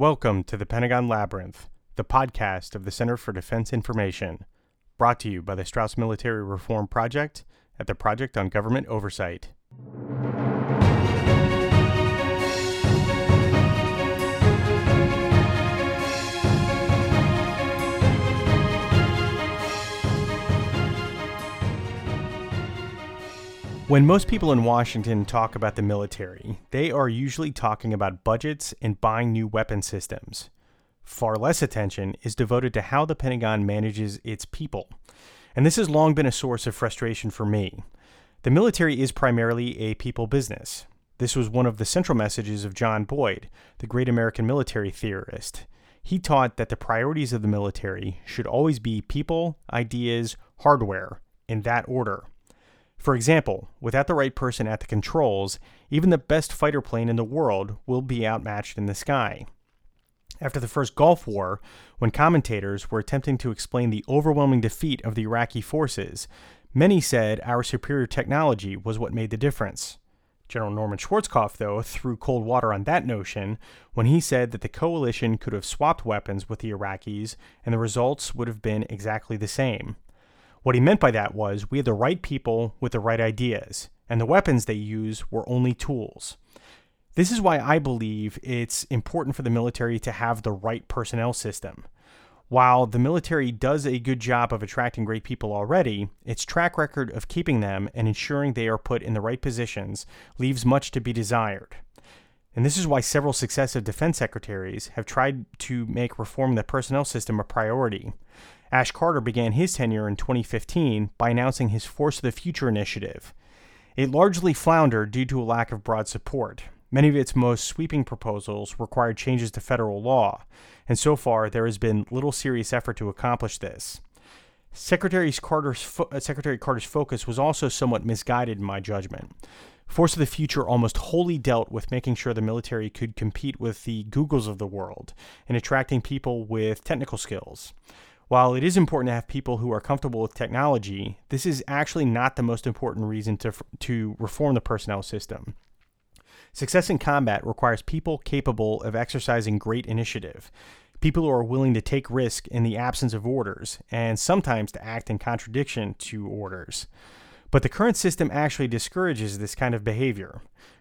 Welcome to the Pentagon Labyrinth, the podcast of the Center for Defense Information, brought to you by the Strauss Military Reform Project at the Project on Government Oversight. When most people in Washington talk about the military, they are usually talking about budgets and buying new weapon systems. Far less attention is devoted to how the Pentagon manages its people. And this has long been a source of frustration for me. The military is primarily a people business. This was one of the central messages of John Boyd, the great American military theorist. He taught that the priorities of the military should always be people, ideas, hardware, in that order. For example, without the right person at the controls, even the best fighter plane in the world will be outmatched in the sky. After the first Gulf War, when commentators were attempting to explain the overwhelming defeat of the Iraqi forces, many said our superior technology was what made the difference. General Norman Schwarzkopf, though, threw cold water on that notion when he said that the coalition could have swapped weapons with the Iraqis and the results would have been exactly the same. What he meant by that was we had the right people with the right ideas, and the weapons they use were only tools. This is why I believe it's important for the military to have the right personnel system. While the military does a good job of attracting great people already, its track record of keeping them and ensuring they are put in the right positions leaves much to be desired. And this is why several successive defense secretaries have tried to make reform the personnel system a priority. Ash Carter began his tenure in 2015 by announcing his Force of the Future initiative. It largely floundered due to a lack of broad support. Many of its most sweeping proposals required changes to federal law, and so far there has been little serious effort to accomplish this. Secretary Carter's, fo- uh, Secretary Carter's focus was also somewhat misguided in my judgment. Force of the Future almost wholly dealt with making sure the military could compete with the Googles of the world and attracting people with technical skills. While it is important to have people who are comfortable with technology, this is actually not the most important reason to, to reform the personnel system. Success in combat requires people capable of exercising great initiative, people who are willing to take risk in the absence of orders, and sometimes to act in contradiction to orders. But the current system actually discourages this kind of behavior.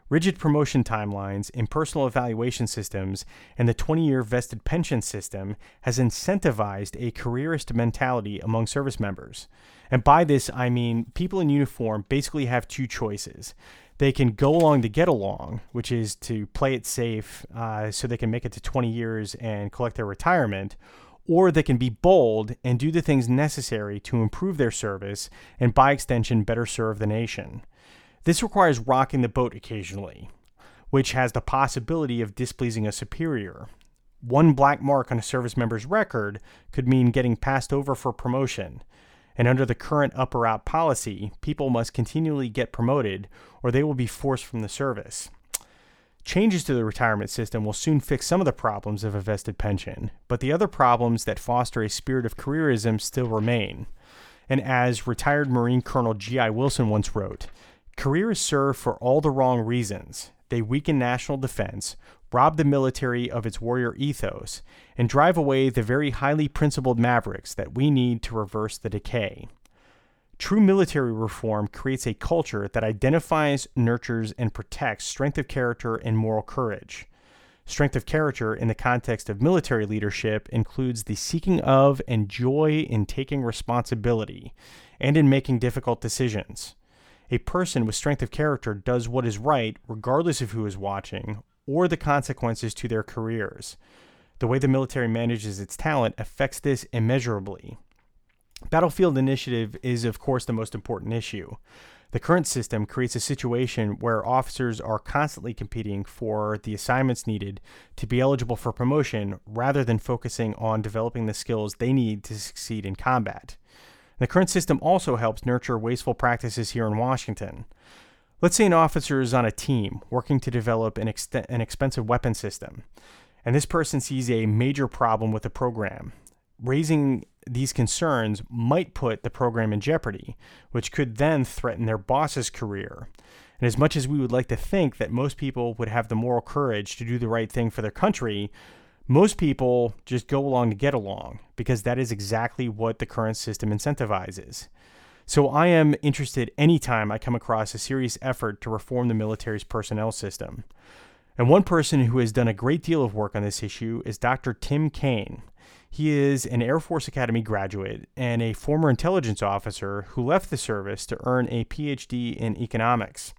Rigid promotion timelines, impersonal evaluation systems, and the 20 year vested pension system has incentivized a careerist mentality among service members. And by this, I mean people in uniform basically have two choices. They can go along to get along, which is to play it safe uh, so they can make it to 20 years and collect their retirement, or they can be bold and do the things necessary to improve their service and, by extension, better serve the nation. This requires rocking the boat occasionally, which has the possibility of displeasing a superior. One black mark on a service member's record could mean getting passed over for promotion. And under the current up or out policy, people must continually get promoted or they will be forced from the service. Changes to the retirement system will soon fix some of the problems of a vested pension, but the other problems that foster a spirit of careerism still remain. And as retired Marine Colonel G.I. Wilson once wrote, Careers serve for all the wrong reasons. They weaken national defense, rob the military of its warrior ethos, and drive away the very highly principled mavericks that we need to reverse the decay. True military reform creates a culture that identifies, nurtures, and protects strength of character and moral courage. Strength of character in the context of military leadership includes the seeking of and joy in taking responsibility and in making difficult decisions. A person with strength of character does what is right regardless of who is watching or the consequences to their careers. The way the military manages its talent affects this immeasurably. Battlefield initiative is, of course, the most important issue. The current system creates a situation where officers are constantly competing for the assignments needed to be eligible for promotion rather than focusing on developing the skills they need to succeed in combat. The current system also helps nurture wasteful practices here in Washington. Let's say an officer is on a team working to develop an, ex- an expensive weapon system, and this person sees a major problem with the program. Raising these concerns might put the program in jeopardy, which could then threaten their boss's career. And as much as we would like to think that most people would have the moral courage to do the right thing for their country, Most people just go along to get along because that is exactly what the current system incentivizes. So I am interested anytime I come across a serious effort to reform the military's personnel system. And one person who has done a great deal of work on this issue is Dr. Tim Kane. He is an Air Force Academy graduate and a former intelligence officer who left the service to earn a PhD in economics.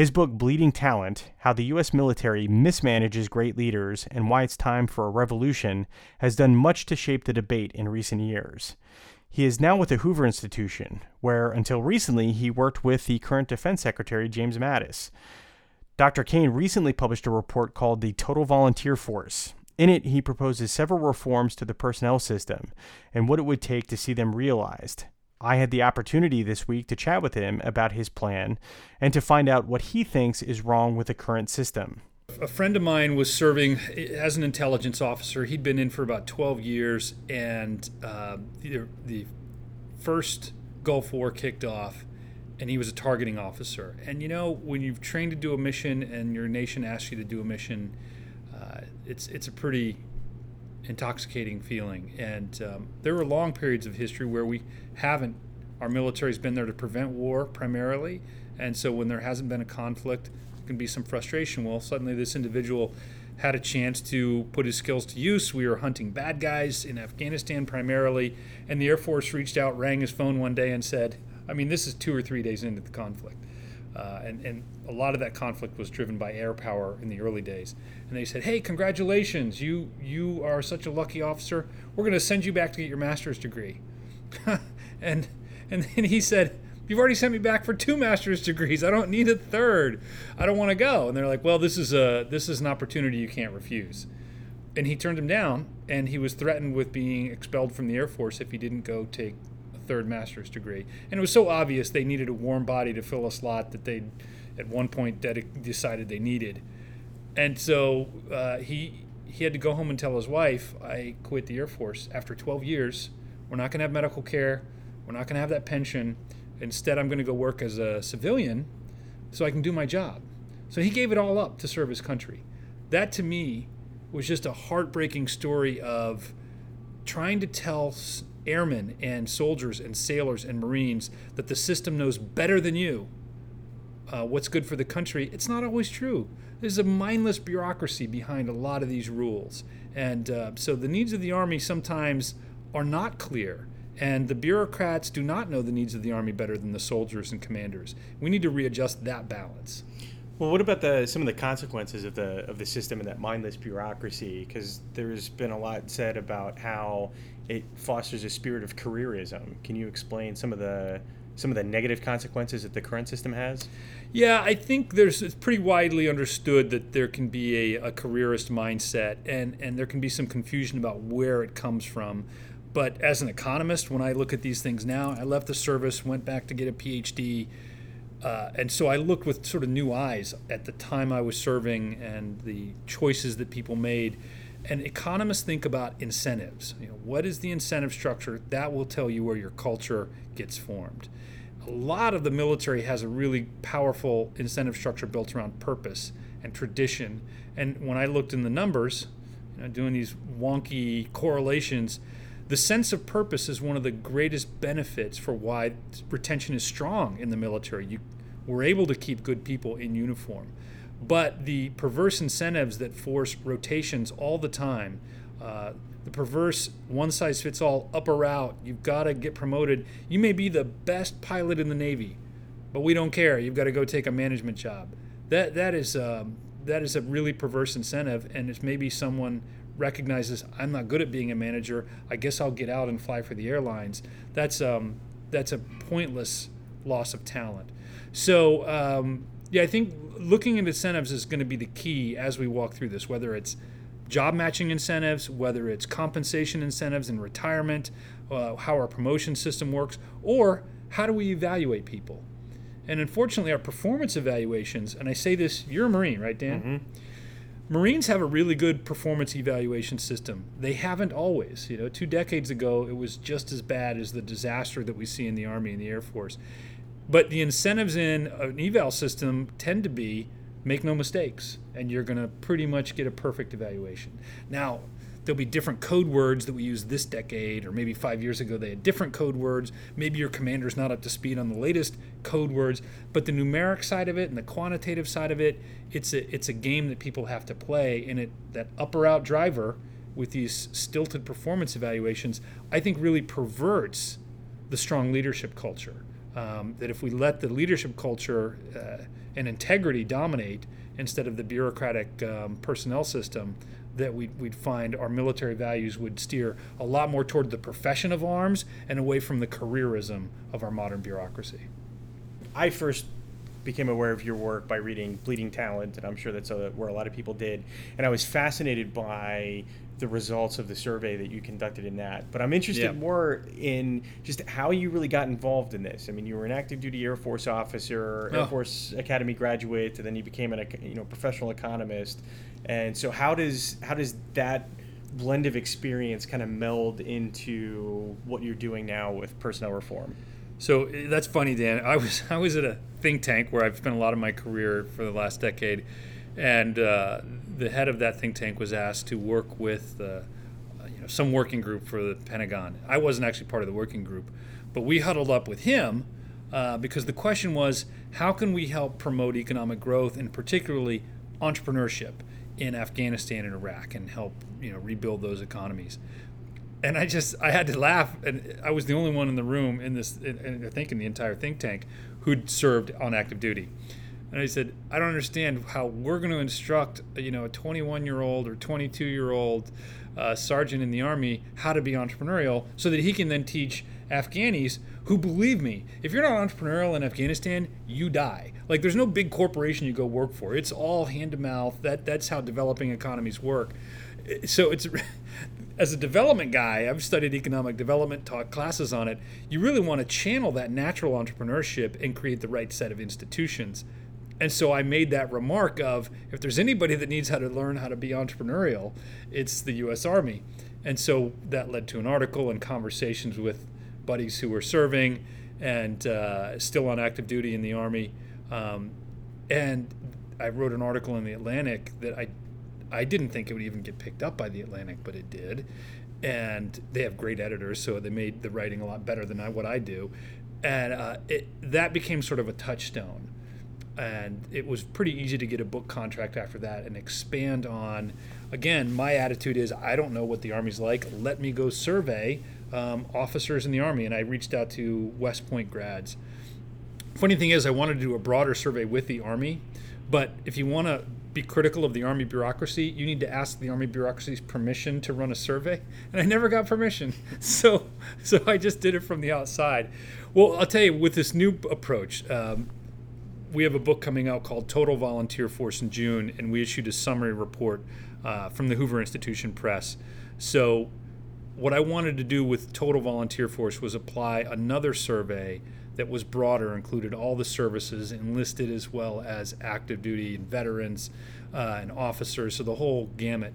His book, Bleeding Talent How the U.S. Military Mismanages Great Leaders and Why It's Time for a Revolution, has done much to shape the debate in recent years. He is now with the Hoover Institution, where until recently he worked with the current Defense Secretary, James Mattis. Dr. Kane recently published a report called The Total Volunteer Force. In it, he proposes several reforms to the personnel system and what it would take to see them realized. I had the opportunity this week to chat with him about his plan and to find out what he thinks is wrong with the current system. A friend of mine was serving as an intelligence officer. He'd been in for about 12 years, and uh, the, the first Gulf War kicked off, and he was a targeting officer. And you know, when you've trained to do a mission and your nation asks you to do a mission, uh, it's it's a pretty intoxicating feeling. And um, there were long periods of history where we haven't. Our military's been there to prevent war primarily, and so when there hasn't been a conflict, there can be some frustration. Well, suddenly this individual had a chance to put his skills to use. We were hunting bad guys in Afghanistan primarily, and the Air Force reached out, rang his phone one day, and said, I mean, this is two or three days into the conflict. Uh, and, and a lot of that conflict was driven by air power in the early days. And they said, "Hey, congratulations! You you are such a lucky officer. We're going to send you back to get your master's degree." and and then he said, "You've already sent me back for two master's degrees. I don't need a third. I don't want to go." And they're like, "Well, this is a this is an opportunity you can't refuse." And he turned him down, and he was threatened with being expelled from the Air Force if he didn't go take third master's degree. And it was so obvious they needed a warm body to fill a slot that they, at one point, dedic- decided they needed. And so uh, he he had to go home and tell his wife, "I quit the Air Force after 12 years. We're not going to have medical care. We're not going to have that pension. Instead, I'm going to go work as a civilian, so I can do my job." So he gave it all up to serve his country. That to me was just a heartbreaking story of trying to tell airmen and soldiers and sailors and marines that the system knows better than you uh, what's good for the country. It's not always true. There's a mindless bureaucracy behind a lot of these rules. And uh, so the needs of the Army sometimes are not clear. And the bureaucrats do not know the needs of the Army better than the soldiers and commanders. We need to readjust that balance. Well, what about the some of the consequences of the of the system and that mindless bureaucracy? Because there's been a lot said about how it fosters a spirit of careerism. Can you explain some of the some of the negative consequences that the current system has? Yeah, I think there's it's pretty widely understood that there can be a, a careerist mindset, and and there can be some confusion about where it comes from. But as an economist, when I look at these things now, I left the service, went back to get a PhD, uh, and so I looked with sort of new eyes at the time I was serving and the choices that people made. And economists think about incentives. You know, what is the incentive structure? That will tell you where your culture gets formed a lot of the military has a really powerful incentive structure built around purpose and tradition. And when I looked in the numbers, you know, doing these wonky correlations, the sense of purpose is one of the greatest benefits for why retention is strong in the military. You we're able to keep good people in uniform. But the perverse incentives that force rotations all the time, uh, the perverse one size fits all up or out. You've got to get promoted. You may be the best pilot in the Navy, but we don't care. You've got to go take a management job. That that is um, that is a really perverse incentive, and it's maybe someone recognizes I'm not good at being a manager. I guess I'll get out and fly for the airlines. That's um, that's a pointless loss of talent. So um, yeah, I think looking at incentives is going to be the key as we walk through this. Whether it's job matching incentives, whether it's compensation incentives in retirement, uh, how our promotion system works, or how do we evaluate people? And unfortunately, our performance evaluations, and I say this, you're a Marine, right, Dan? Mm-hmm. Marines have a really good performance evaluation system. They haven't always. You know, two decades ago, it was just as bad as the disaster that we see in the Army and the Air Force. But the incentives in an eval system tend to be make no mistakes, and you're going to pretty much get a perfect evaluation. Now, there'll be different code words that we use this decade, or maybe five years ago they had different code words. Maybe your commander's not up to speed on the latest code words, but the numeric side of it and the quantitative side of it, it's a it's a game that people have to play, and it that upper out driver with these stilted performance evaluations, I think really perverts the strong leadership culture. Um, that if we let the leadership culture uh, and integrity dominate instead of the bureaucratic um, personnel system, that we'd, we'd find our military values would steer a lot more toward the profession of arms and away from the careerism of our modern bureaucracy. I first became aware of your work by reading Bleeding Talent, and I'm sure that's a, where a lot of people did. And I was fascinated by the results of the survey that you conducted in that. But I'm interested yeah. more in just how you really got involved in this. I mean, you were an active duty Air Force officer, oh. Air Force Academy graduate, and then you became a you know professional economist. And so, how does how does that blend of experience kind of meld into what you're doing now with personnel reform? So eh, that's funny, Dan. I was I was at a think tank where I've spent a lot of my career for the last decade, and uh, the head of that think tank was asked to work with uh, you know some working group for the Pentagon. I wasn't actually part of the working group, but we huddled up with him uh, because the question was how can we help promote economic growth and particularly entrepreneurship in Afghanistan and Iraq and help you know rebuild those economies and I just I had to laugh, and I was the only one in the room in this, in, I think in the entire think tank, who'd served on active duty. And I said, I don't understand how we're going to instruct, you know, a 21 year old or 22 year old uh, sergeant in the army how to be entrepreneurial, so that he can then teach Afghanis who, believe me, if you're not entrepreneurial in Afghanistan, you die. Like, there's no big corporation you go work for. It's all hand to mouth. That that's how developing economies work. So it's as a development guy, I've studied economic development, taught classes on it. You really want to channel that natural entrepreneurship and create the right set of institutions. And so I made that remark of if there's anybody that needs how to learn how to be entrepreneurial, it's the US Army. And so that led to an article and conversations with buddies who were serving and uh, still on active duty in the Army. Um, and I wrote an article in the Atlantic that I I didn't think it would even get picked up by the Atlantic, but it did. And they have great editors, so they made the writing a lot better than I, what I do. And uh, it, that became sort of a touchstone. And it was pretty easy to get a book contract after that and expand on. Again, my attitude is I don't know what the Army's like. Let me go survey um, officers in the Army. And I reached out to West Point grads. Funny thing is, I wanted to do a broader survey with the Army. But if you want to be critical of the Army bureaucracy, you need to ask the Army bureaucracy's permission to run a survey. And I never got permission. So, so I just did it from the outside. Well, I'll tell you, with this new approach, um, we have a book coming out called Total Volunteer Force in June, and we issued a summary report uh, from the Hoover Institution Press. So, what I wanted to do with Total Volunteer Force was apply another survey that was broader, included all the services, enlisted as well as active duty and veterans uh, and officers, so the whole gamut.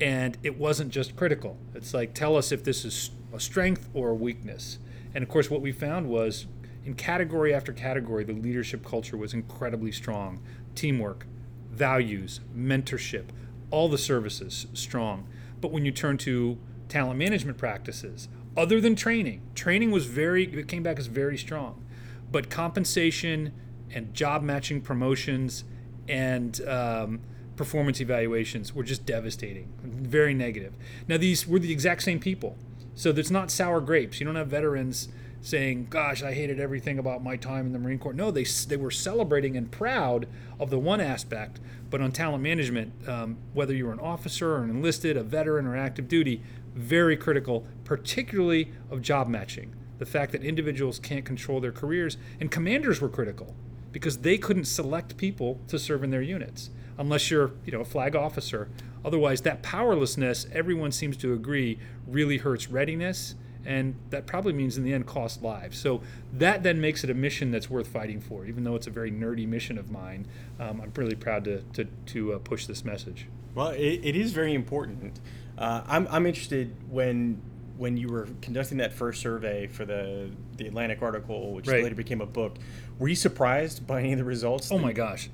And it wasn't just critical. It's like, tell us if this is a strength or a weakness. And of course, what we found was in category after category, the leadership culture was incredibly strong. Teamwork, values, mentorship, all the services strong. But when you turn to talent management practices, other than training. Training was very, it came back as very strong. But compensation and job matching promotions and um, performance evaluations were just devastating, very negative. Now, these were the exact same people. So it's not sour grapes. You don't have veterans saying, "Gosh, I hated everything about my time in the Marine Corps." No, they they were celebrating and proud of the one aspect, but on talent management, um, whether you're an officer or an enlisted, a veteran or active duty, very critical, particularly of job matching. The fact that individuals can't control their careers, and commanders were critical because they couldn't select people to serve in their units unless you're, you know, a flag officer. Otherwise, that powerlessness, everyone seems to agree, really hurts readiness, and that probably means in the end cost lives. So that then makes it a mission that's worth fighting for, even though it's a very nerdy mission of mine. Um, I'm really proud to to, to uh, push this message. Well, it, it is very important. Uh, I'm, I'm interested when when you were conducting that first survey for the the Atlantic article, which right. later became a book. Were you surprised by any of the results? Oh my gosh,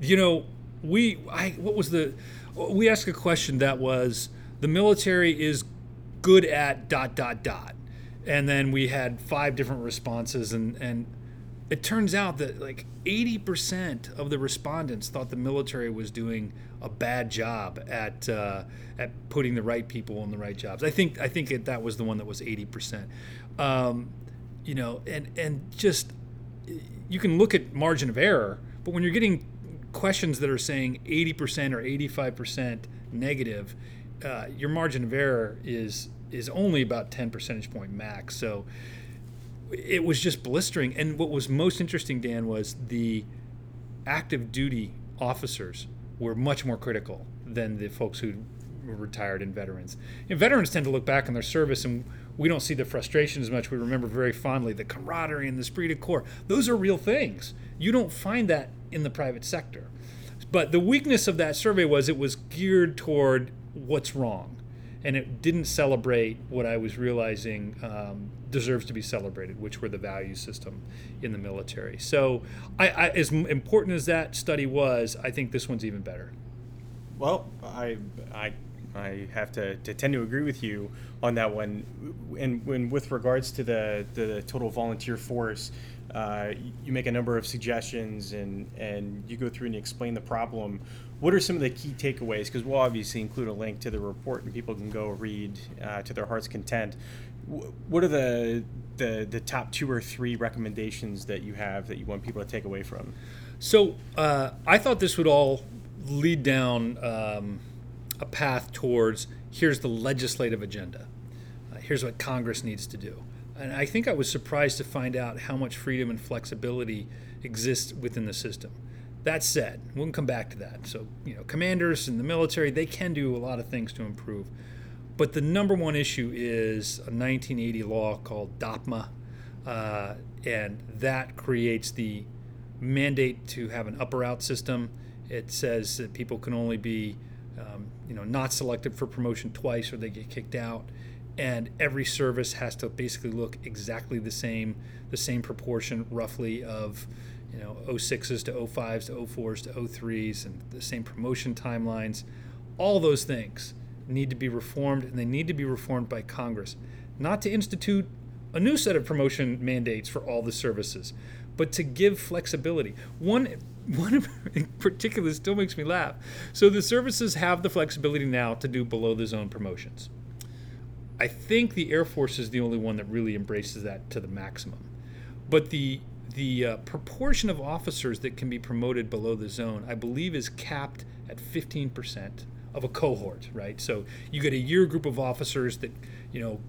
you know, we I what was the we asked a question that was the military is good at dot dot dot, and then we had five different responses, and and it turns out that like 80% of the respondents thought the military was doing a bad job at uh, at putting the right people in the right jobs. I think I think it, that was the one that was 80%. Um, you know, and and just you can look at margin of error, but when you're getting questions that are saying 80% or 85% negative, uh, your margin of error is is only about 10 percentage point max. So it was just blistering. And what was most interesting, Dan, was the active duty officers were much more critical than the folks who were retired and veterans. And veterans tend to look back on their service and we don't see the frustration as much. We remember very fondly the camaraderie and the esprit de corps. Those are real things. You don't find that in the private sector. But the weakness of that survey was it was geared toward what's wrong. And it didn't celebrate what I was realizing um, deserves to be celebrated, which were the value system in the military. So, I, I, as important as that study was, I think this one's even better. Well, I, I, I have to, to tend to agree with you on that one. And when with regards to the the total volunteer force, uh, you make a number of suggestions and, and you go through and you explain the problem. What are some of the key takeaways? Because we'll obviously include a link to the report and people can go read uh, to their heart's content. What are the, the the top two or three recommendations that you have that you want people to take away from? So uh, I thought this would all lead down um, a path towards here's the legislative agenda. Uh, here's what Congress needs to do and I think I was surprised to find out how much freedom and flexibility exists within the system. That said, we'll come back to that. So, you know, commanders in the military, they can do a lot of things to improve. But the number one issue is a 1980 law called DOPMA, uh, and that creates the mandate to have an upper out system. It says that people can only be, um, you know, not selected for promotion twice or they get kicked out and every service has to basically look exactly the same, the same proportion roughly of you know 06s to 05s to 04s to 03s and the same promotion timelines. All those things need to be reformed and they need to be reformed by Congress, not to institute a new set of promotion mandates for all the services, but to give flexibility. One one in particular still makes me laugh. So the services have the flexibility now to do below the zone promotions. I think the Air Force is the only one that really embraces that to the maximum. But the the uh, proportion of officers that can be promoted below the zone, I believe, is capped at 15% of a cohort, right? So you get a year group of officers that, you know,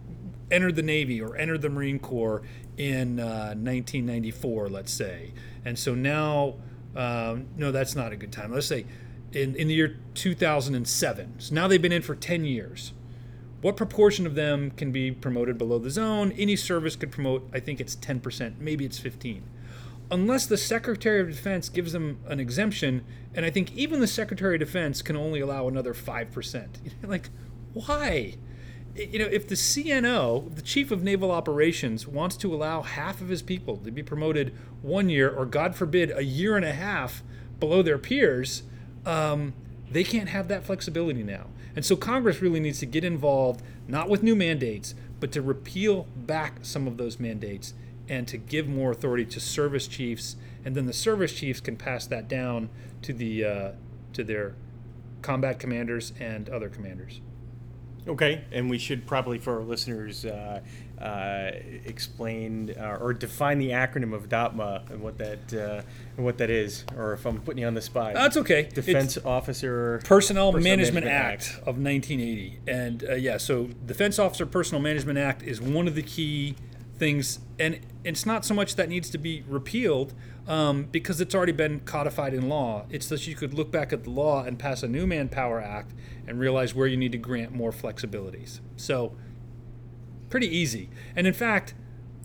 entered the Navy or entered the Marine Corps in uh, 1994, let's say. And so now, um, no, that's not a good time. Let's say in, in the year 2007. So now they've been in for 10 years what proportion of them can be promoted below the zone? Any service could promote, I think it's 10%, maybe it's 15. Unless the Secretary of Defense gives them an exemption, and I think even the Secretary of Defense can only allow another 5%. like, why? You know, if the CNO, the Chief of Naval Operations, wants to allow half of his people to be promoted one year, or God forbid, a year and a half below their peers, um, they can't have that flexibility now. And so Congress really needs to get involved, not with new mandates, but to repeal back some of those mandates and to give more authority to service chiefs, and then the service chiefs can pass that down to the uh, to their combat commanders and other commanders. Okay, and we should probably, for our listeners, uh, uh, explain uh, or define the acronym of DOPMA and what that uh, and what that is, or if I'm putting you on the spot. That's okay. Defense it's Officer Personnel, Personnel Management, Management, Act, Act of 1980, and uh, yeah, so Defense Officer Personnel Management Act is one of the key things, and it's not so much that needs to be repealed. Um, because it's already been codified in law. It's that you could look back at the law and pass a new Manpower Act and realize where you need to grant more flexibilities. So, pretty easy. And in fact,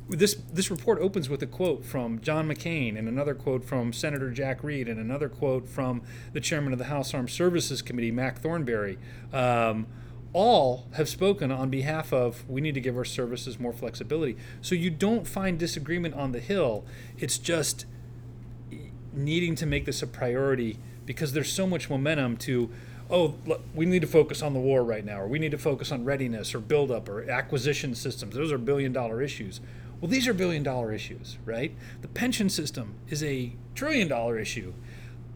this this report opens with a quote from John McCain and another quote from Senator Jack Reed and another quote from the chairman of the House Armed Services Committee, Mac Thornberry. Um, all have spoken on behalf of we need to give our services more flexibility. So you don't find disagreement on the Hill. It's just needing to make this a priority because there's so much momentum to oh, we need to focus on the war right now, or we need to focus on readiness or buildup or acquisition systems. Those are billion dollar issues. Well, these are billion dollar issues, right? The pension system is a trillion dollar issue,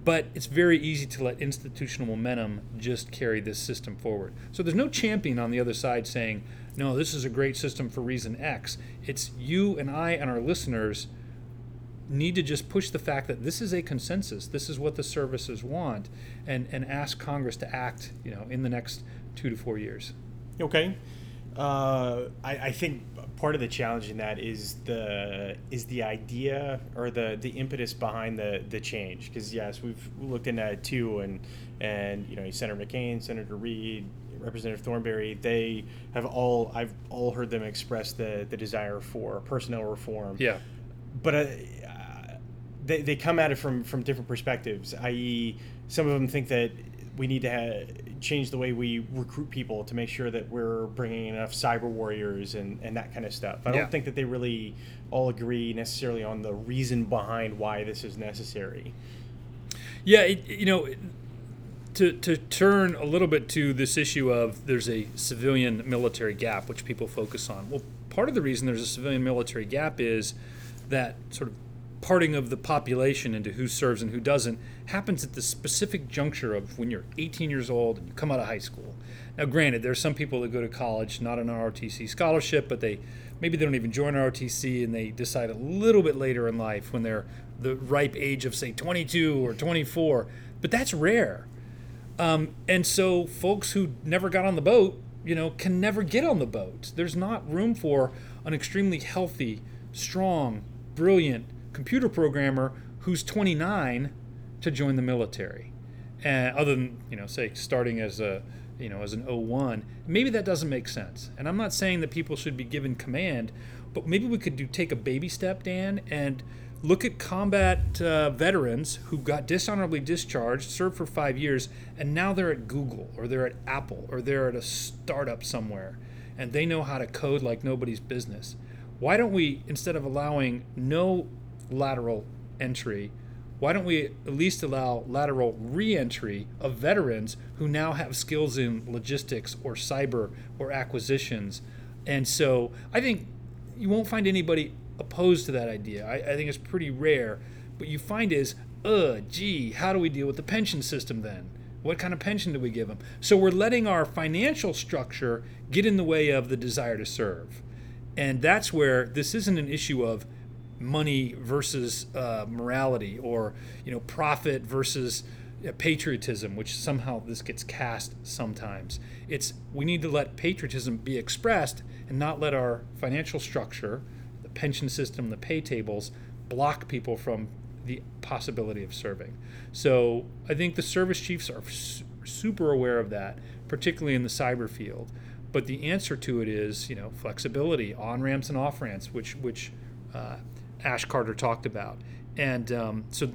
but it's very easy to let institutional momentum just carry this system forward. So there's no champion on the other side saying, no, this is a great system for reason X. It's you and I and our listeners need to just push the fact that this is a consensus. This is what the services want, and and ask Congress to act. You know, in the next two to four years. Okay. Uh, I, I think part of the challenge in that is the is the idea or the the impetus behind the the change. Because yes, we've looked into it too, and and you know, Senator McCain, Senator Reed, Representative Thornberry, they have all I've all heard them express the the desire for personnel reform. Yeah. But uh, they, they come at it from from different perspectives. I.e., some of them think that we need to ha- change the way we recruit people to make sure that we're bringing enough cyber warriors and, and that kind of stuff. I don't think that they really all agree necessarily on the reason behind why this is necessary. Yeah, it, you know, to, to turn a little bit to this issue of there's a civilian military gap, which people focus on. Well, part of the reason there's a civilian military gap is that sort of parting of the population into who serves and who doesn't happens at the specific juncture of when you're 18 years old and you come out of high school. Now, granted, there are some people that go to college not on an ROTC scholarship, but they maybe they don't even join ROTC and they decide a little bit later in life when they're the ripe age of say 22 or 24. But that's rare. Um, and so folks who never got on the boat, you know, can never get on the boat. There's not room for an extremely healthy, strong, brilliant computer programmer who's 29 to join the military. And other than, you know, say starting as a, you know, as an 01, maybe that doesn't make sense. And I'm not saying that people should be given command, but maybe we could do take a baby step, Dan, and look at combat uh, veterans who got dishonorably discharged, served for five years, and now they're at Google or they're at Apple or they're at a startup somewhere, and they know how to code like nobody's business. Why don't we, instead of allowing no lateral entry, why don't we at least allow lateral reentry of veterans who now have skills in logistics or cyber or acquisitions? And so I think you won't find anybody opposed to that idea. I, I think it's pretty rare. But you find is, uh, gee, how do we deal with the pension system then? What kind of pension do we give them? So we're letting our financial structure get in the way of the desire to serve. And that's where this isn't an issue of money versus uh, morality or you know profit versus patriotism which somehow this gets cast sometimes. It's we need to let patriotism be expressed and not let our financial structure the pension system the pay tables block people from the possibility of serving. So i think the service chiefs are su- super aware of that particularly in the cyber field. But the answer to it is you know flexibility on ramps and off ramps which which uh, Ash Carter talked about. And um, so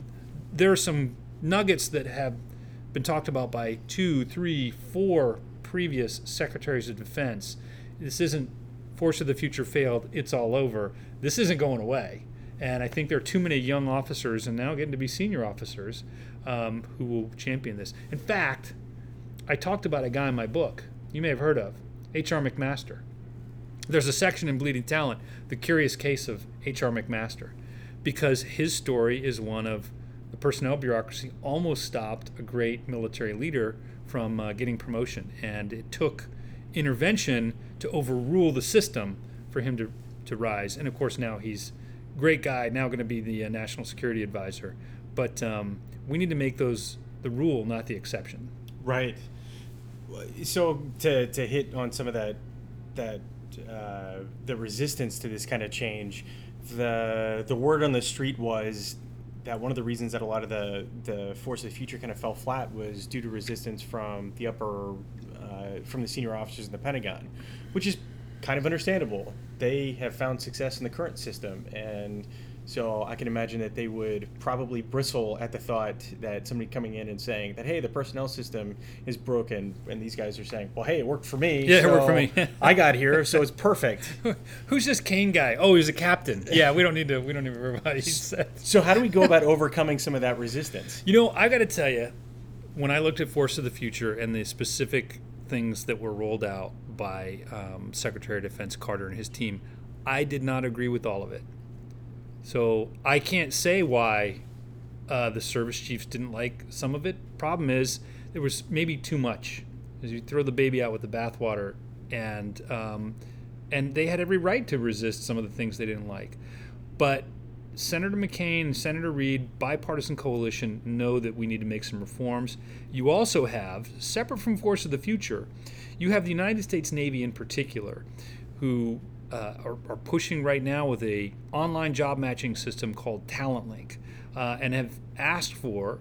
there are some nuggets that have been talked about by two, three, four previous secretaries of defense. This isn't Force of the Future failed, it's all over. This isn't going away. And I think there are too many young officers and now getting to be senior officers um, who will champion this. In fact, I talked about a guy in my book you may have heard of, H.R. McMaster. There's a section in Bleeding Talent, The Curious Case of H.R. McMaster, because his story is one of the personnel bureaucracy almost stopped a great military leader from uh, getting promotion. And it took intervention to overrule the system for him to, to rise. And of course, now he's great guy, now going to be the uh, national security advisor. But um, we need to make those the rule, not the exception. Right. So to, to hit on some of that that uh, the resistance to this kind of change, the the word on the street was that one of the reasons that a lot of the the force of the future kind of fell flat was due to resistance from the upper uh, from the senior officers in the Pentagon, which is kind of understandable. They have found success in the current system and so I can imagine that they would probably bristle at the thought that somebody coming in and saying that, hey, the personnel system is broken, and these guys are saying, well, hey, it worked for me. Yeah, so it worked for me. I got here, so it's perfect. Who's this Kane guy? Oh, he's a captain. Yeah, we don't need to. We don't need to remember what he said. So how do we go about overcoming some of that resistance? You know, I got to tell you, when I looked at Force of the Future and the specific things that were rolled out by um, Secretary of Defense Carter and his team, I did not agree with all of it. So I can't say why uh, the service chiefs didn't like some of it. Problem is, there was maybe too much. As you throw the baby out with the bathwater, and um, and they had every right to resist some of the things they didn't like. But Senator McCain Senator Reed, bipartisan coalition, know that we need to make some reforms. You also have, separate from Force of the Future, you have the United States Navy in particular, who uh, are, are, pushing right now with a online job matching system called Talent Link, uh, and have asked for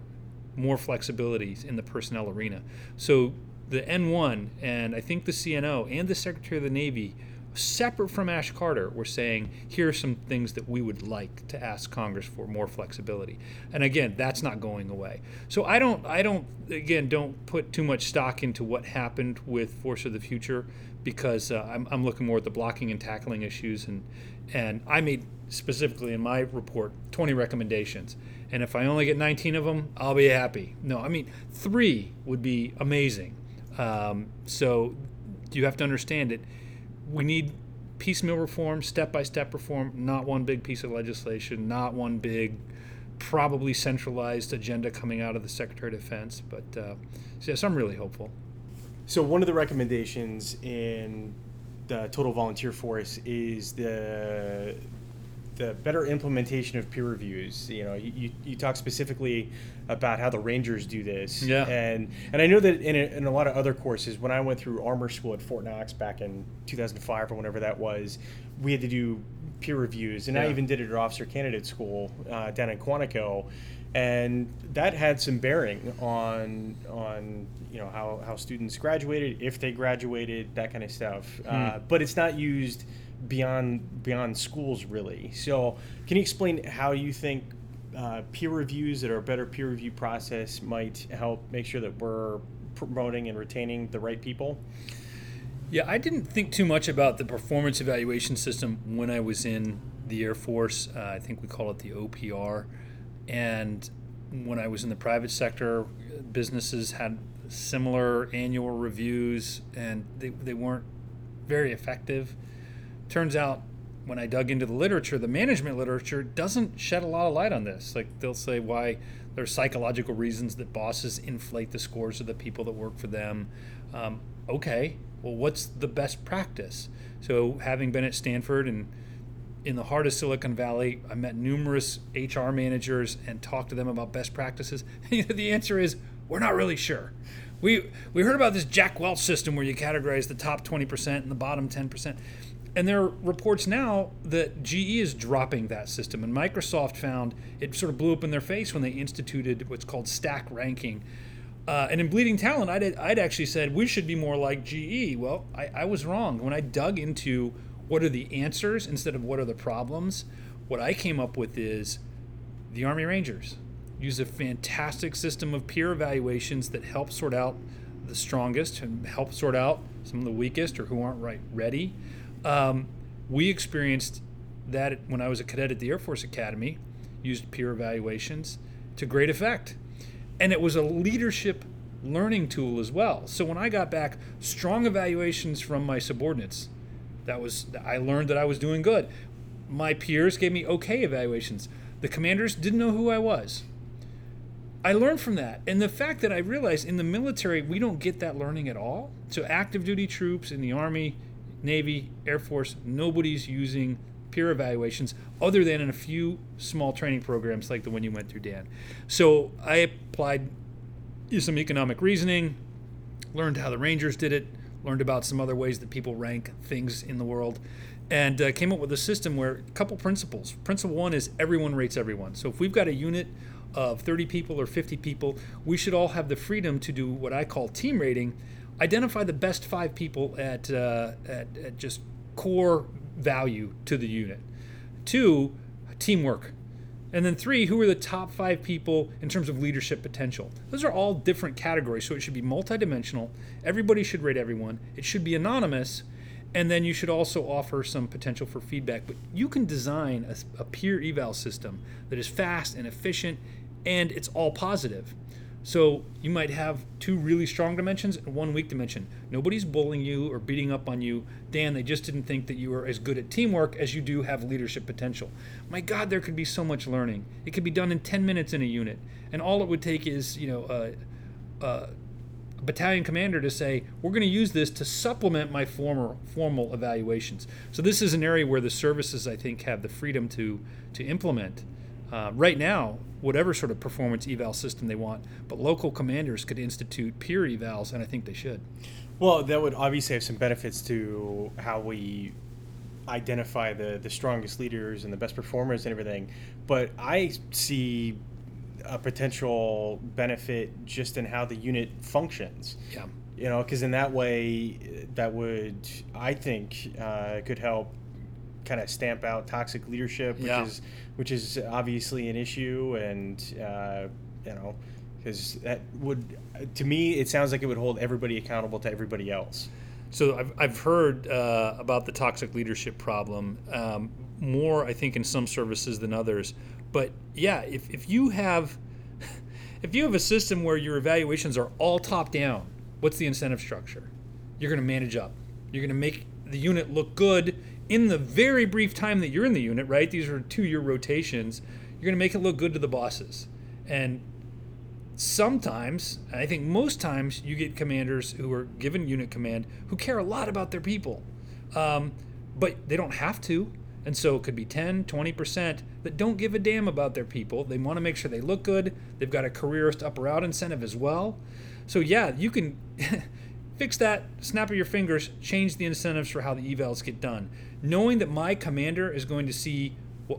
more flexibilities in the personnel arena. So the N1 and I think the CNO and the Secretary of the Navy separate from Ash Carter, we're saying here are some things that we would like to ask Congress for more flexibility. And again, that's not going away. So I don't, I don't, again, don't put too much stock into what happened with Force of the Future because uh, I'm, I'm looking more at the blocking and tackling issues. And, and I made specifically in my report 20 recommendations. And if I only get 19 of them, I'll be happy. No, I mean, three would be amazing. Um, so you have to understand it we need piecemeal reform, step by step reform, not one big piece of legislation, not one big, probably centralized agenda coming out of the Secretary of Defense. But uh, so yes, I'm really hopeful. So, one of the recommendations in the total volunteer force is the the better implementation of peer reviews. You know, you, you talk specifically about how the Rangers do this. Yeah. And and I know that in a, in a lot of other courses, when I went through armor school at Fort Knox back in 2005 or whenever that was, we had to do peer reviews, and yeah. I even did it at officer candidate school uh, down in Quantico. And that had some bearing on on you know how, how students graduated, if they graduated, that kind of stuff. Hmm. Uh, but it's not used beyond beyond schools really. So, can you explain how you think uh, peer reviews that are a better peer review process might help make sure that we're promoting and retaining the right people? Yeah, I didn't think too much about the performance evaluation system when I was in the Air Force. Uh, I think we call it the OPR. And when I was in the private sector, businesses had similar annual reviews and they, they weren't very effective. Turns out when I dug into the literature, the management literature doesn't shed a lot of light on this. Like they'll say why there's psychological reasons that bosses inflate the scores of the people that work for them. Um, okay, well, what's the best practice? So, having been at Stanford and in the heart of Silicon Valley, I met numerous HR managers and talked to them about best practices. the answer is we're not really sure. We we heard about this Jack Welch system where you categorize the top 20% and the bottom 10% and there are reports now that GE is dropping that system. And Microsoft found it sort of blew up in their face when they instituted what's called stack ranking. Uh, and in Bleeding Talent, I'd, I'd actually said we should be more like GE. Well, I, I was wrong. When I dug into what are the answers instead of what are the problems, what I came up with is the Army Rangers use a fantastic system of peer evaluations that help sort out the strongest and help sort out some of the weakest or who aren't right ready. Um, we experienced that when I was a cadet at the Air Force Academy, used peer evaluations to great effect. And it was a leadership learning tool as well. So when I got back strong evaluations from my subordinates, that was I learned that I was doing good. My peers gave me okay evaluations. The commanders didn't know who I was. I learned from that. And the fact that I realized in the military we don't get that learning at all. So active duty troops in the army, Navy, Air Force, nobody's using peer evaluations other than in a few small training programs like the one you went through, Dan. So I applied some economic reasoning, learned how the Rangers did it, learned about some other ways that people rank things in the world, and uh, came up with a system where a couple principles. Principle one is everyone rates everyone. So if we've got a unit of 30 people or 50 people, we should all have the freedom to do what I call team rating identify the best five people at, uh, at, at just core value to the unit. Two, teamwork. And then three, who are the top five people in terms of leadership potential? Those are all different categories, so it should be multidimensional. Everybody should rate everyone. It should be anonymous, and then you should also offer some potential for feedback. But you can design a, a peer eval system that is fast and efficient, and it's all positive. So you might have two really strong dimensions and one weak dimension. Nobody's bullying you or beating up on you. Dan, they just didn't think that you were as good at teamwork as you do have leadership potential. My God, there could be so much learning. It could be done in 10 minutes in a unit. And all it would take is, you know, a, a battalion commander to say, we're going to use this to supplement my former formal evaluations. So this is an area where the services, I think, have the freedom to, to implement. Uh, right now, whatever sort of performance eval system they want, but local commanders could institute peer evals, and I think they should. Well, that would obviously have some benefits to how we identify the the strongest leaders and the best performers and everything. But I see a potential benefit just in how the unit functions. Yeah. You know, because in that way, that would I think uh, could help kind of stamp out toxic leadership, which Yeah. is which is obviously an issue, and uh, you know, because that would to me it sounds like it would hold everybody accountable to everybody else. So I've, I've heard uh, about the toxic leadership problem um, more, I think, in some services than others. But yeah, if, if you have if you have a system where your evaluations are all top down, what's the incentive structure? You're going to manage up. You're going to make the unit look good in the very brief time that you're in the unit, right? These are two year rotations. You're going to make it look good to the bosses. And sometimes, I think most times, you get commanders who are given unit command who care a lot about their people. Um, but they don't have to. And so it could be 10, 20% that don't give a damn about their people. They want to make sure they look good. They've got a careerist up or out incentive as well. So, yeah, you can fix that, snap of your fingers, change the incentives for how the evals get done. Knowing that my commander is going to see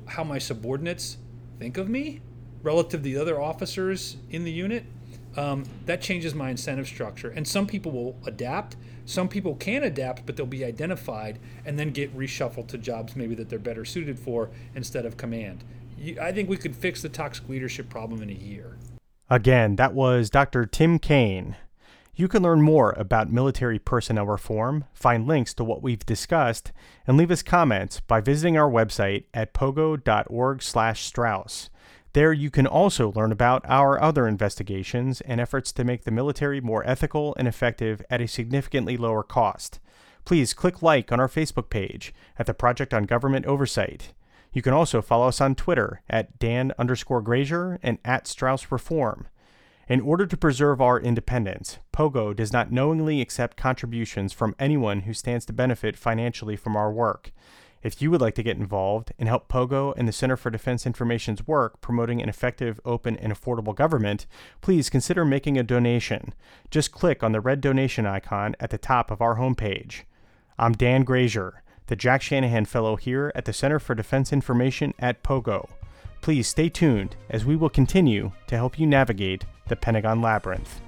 how my subordinates think of me relative to the other officers in the unit, um, that changes my incentive structure. And some people will adapt. Some people can adapt, but they'll be identified and then get reshuffled to jobs maybe that they're better suited for instead of command. You, I think we could fix the toxic leadership problem in a year. Again, that was Dr. Tim Kane. You can learn more about military personnel reform, find links to what we've discussed, and leave us comments by visiting our website at pogo.org/straus. There you can also learn about our other investigations and efforts to make the military more ethical and effective at a significantly lower cost. Please click like on our Facebook page at the Project on Government Oversight. You can also follow us on Twitter at Dan underscore Grazier and at Straus Reform. In order to preserve our independence, POGO does not knowingly accept contributions from anyone who stands to benefit financially from our work. If you would like to get involved and help POGO and the Center for Defense Information's work promoting an effective, open, and affordable government, please consider making a donation. Just click on the red donation icon at the top of our homepage. I'm Dan Grazier, the Jack Shanahan Fellow here at the Center for Defense Information at POGO. Please stay tuned as we will continue to help you navigate the Pentagon Labyrinth.